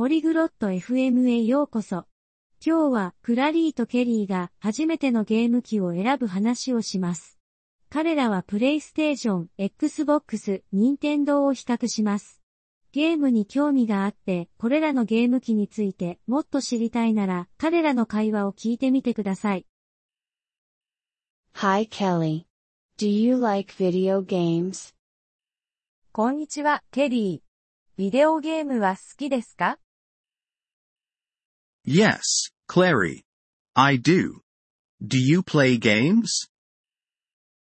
ポリグロット FM へようこそ。今日はクラリーとケリーが初めてのゲーム機を選ぶ話をします。彼らはプレイステーション、Xbox、任天堂を比較します。ゲームに興味があって、これらのゲーム機についてもっと知りたいなら、彼らの会話を聞いてみてください。Hi Kelly. Do you like video games? こんにちは、ケリー。ビデオゲームは好きですか？Yes, Clary. I do. Do you play games?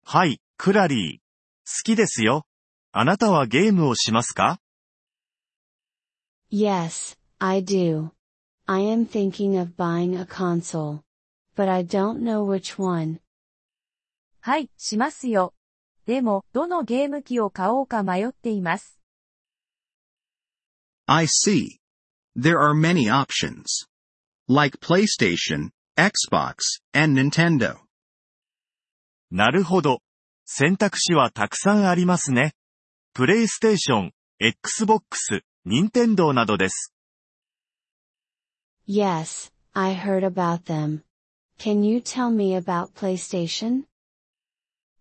はい、クラリー。好きですよ。あなたはゲームをしますか Yes, I do. I am thinking of buying a console. But I don't know which one. はい、しますよ。でも、どのゲーム機を買おうか迷っています。I see. There are many options. Like PlayStation, Xbox, and Nintendo. なるほど。選択肢はたくさんありますね。プレイステーション、Xbox、Nintendo などです。Yes, I heard about them. Can you tell me about PlayStation?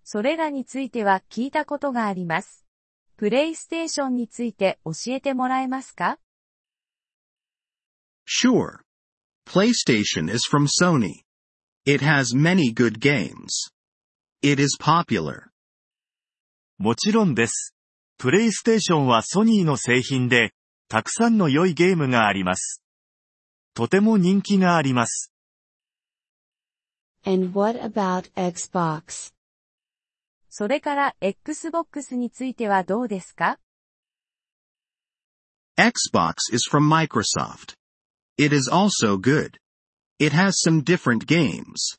それらについては聞いたことがあります。プレイステーションについて教えてもらえますか Sure. PlayStation is from Sony. It has many good games. It is popular. もちろんです。プレイステーションはソニーの製品で、たくさんの良いゲームがあります。とても人気があります。And what about Xbox? それから Xbox についてはどうですか Xbox is from Microsoft. It is also good. It has some different games.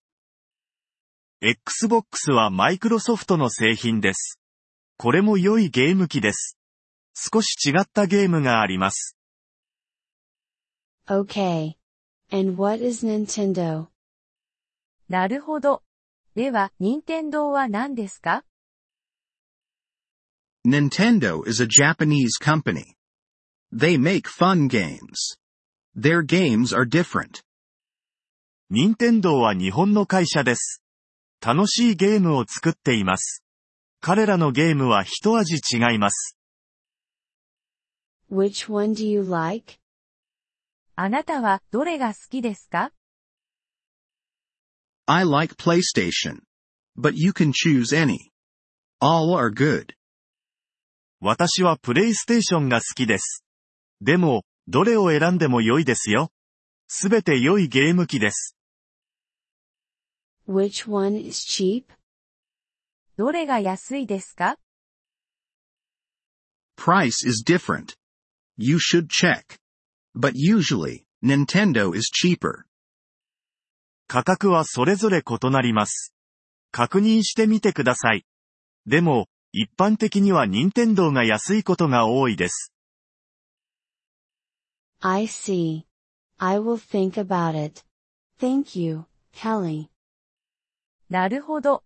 Xbox はマイクロソフトの製品です。これも良いゲーム機です。少し違ったゲームがあります。Okay. And what is Nintendo? なるほど。では、任天堂は何ですか Nintendo is a Japanese company. They make fun games. Their games are different. 任天堂は日本の会社です。楽しいゲームを作っています。彼らのゲームは一味違います。Which one do you like? あなたはどれが好きですか I like PlayStation. But you can choose any. All are good. 私はプレイステーションが好きです。でも、どれを選んでも良いですよ。すべて良いゲーム機です。Which one is cheap? どれが安いですか？Price is different. You should check. But usually, Nintendo is cheaper. 価格はそれぞれ異なります。確認してみてください。でも、一般的には任天堂が安いことが多いです。I see. I will think about it. Thank you, Kelly. なるほど。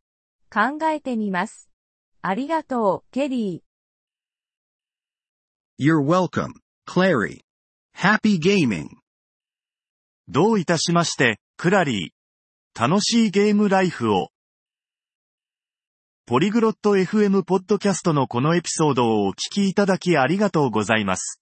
考えてみます。ありがとう、ケリー。You're welcome, Clary. Happy gaming. どういたしまして、クラリー。楽しいゲームライフを。ポリグロット FM ポッドキャストのこのエピソードをお聞きいただきありがとうございます。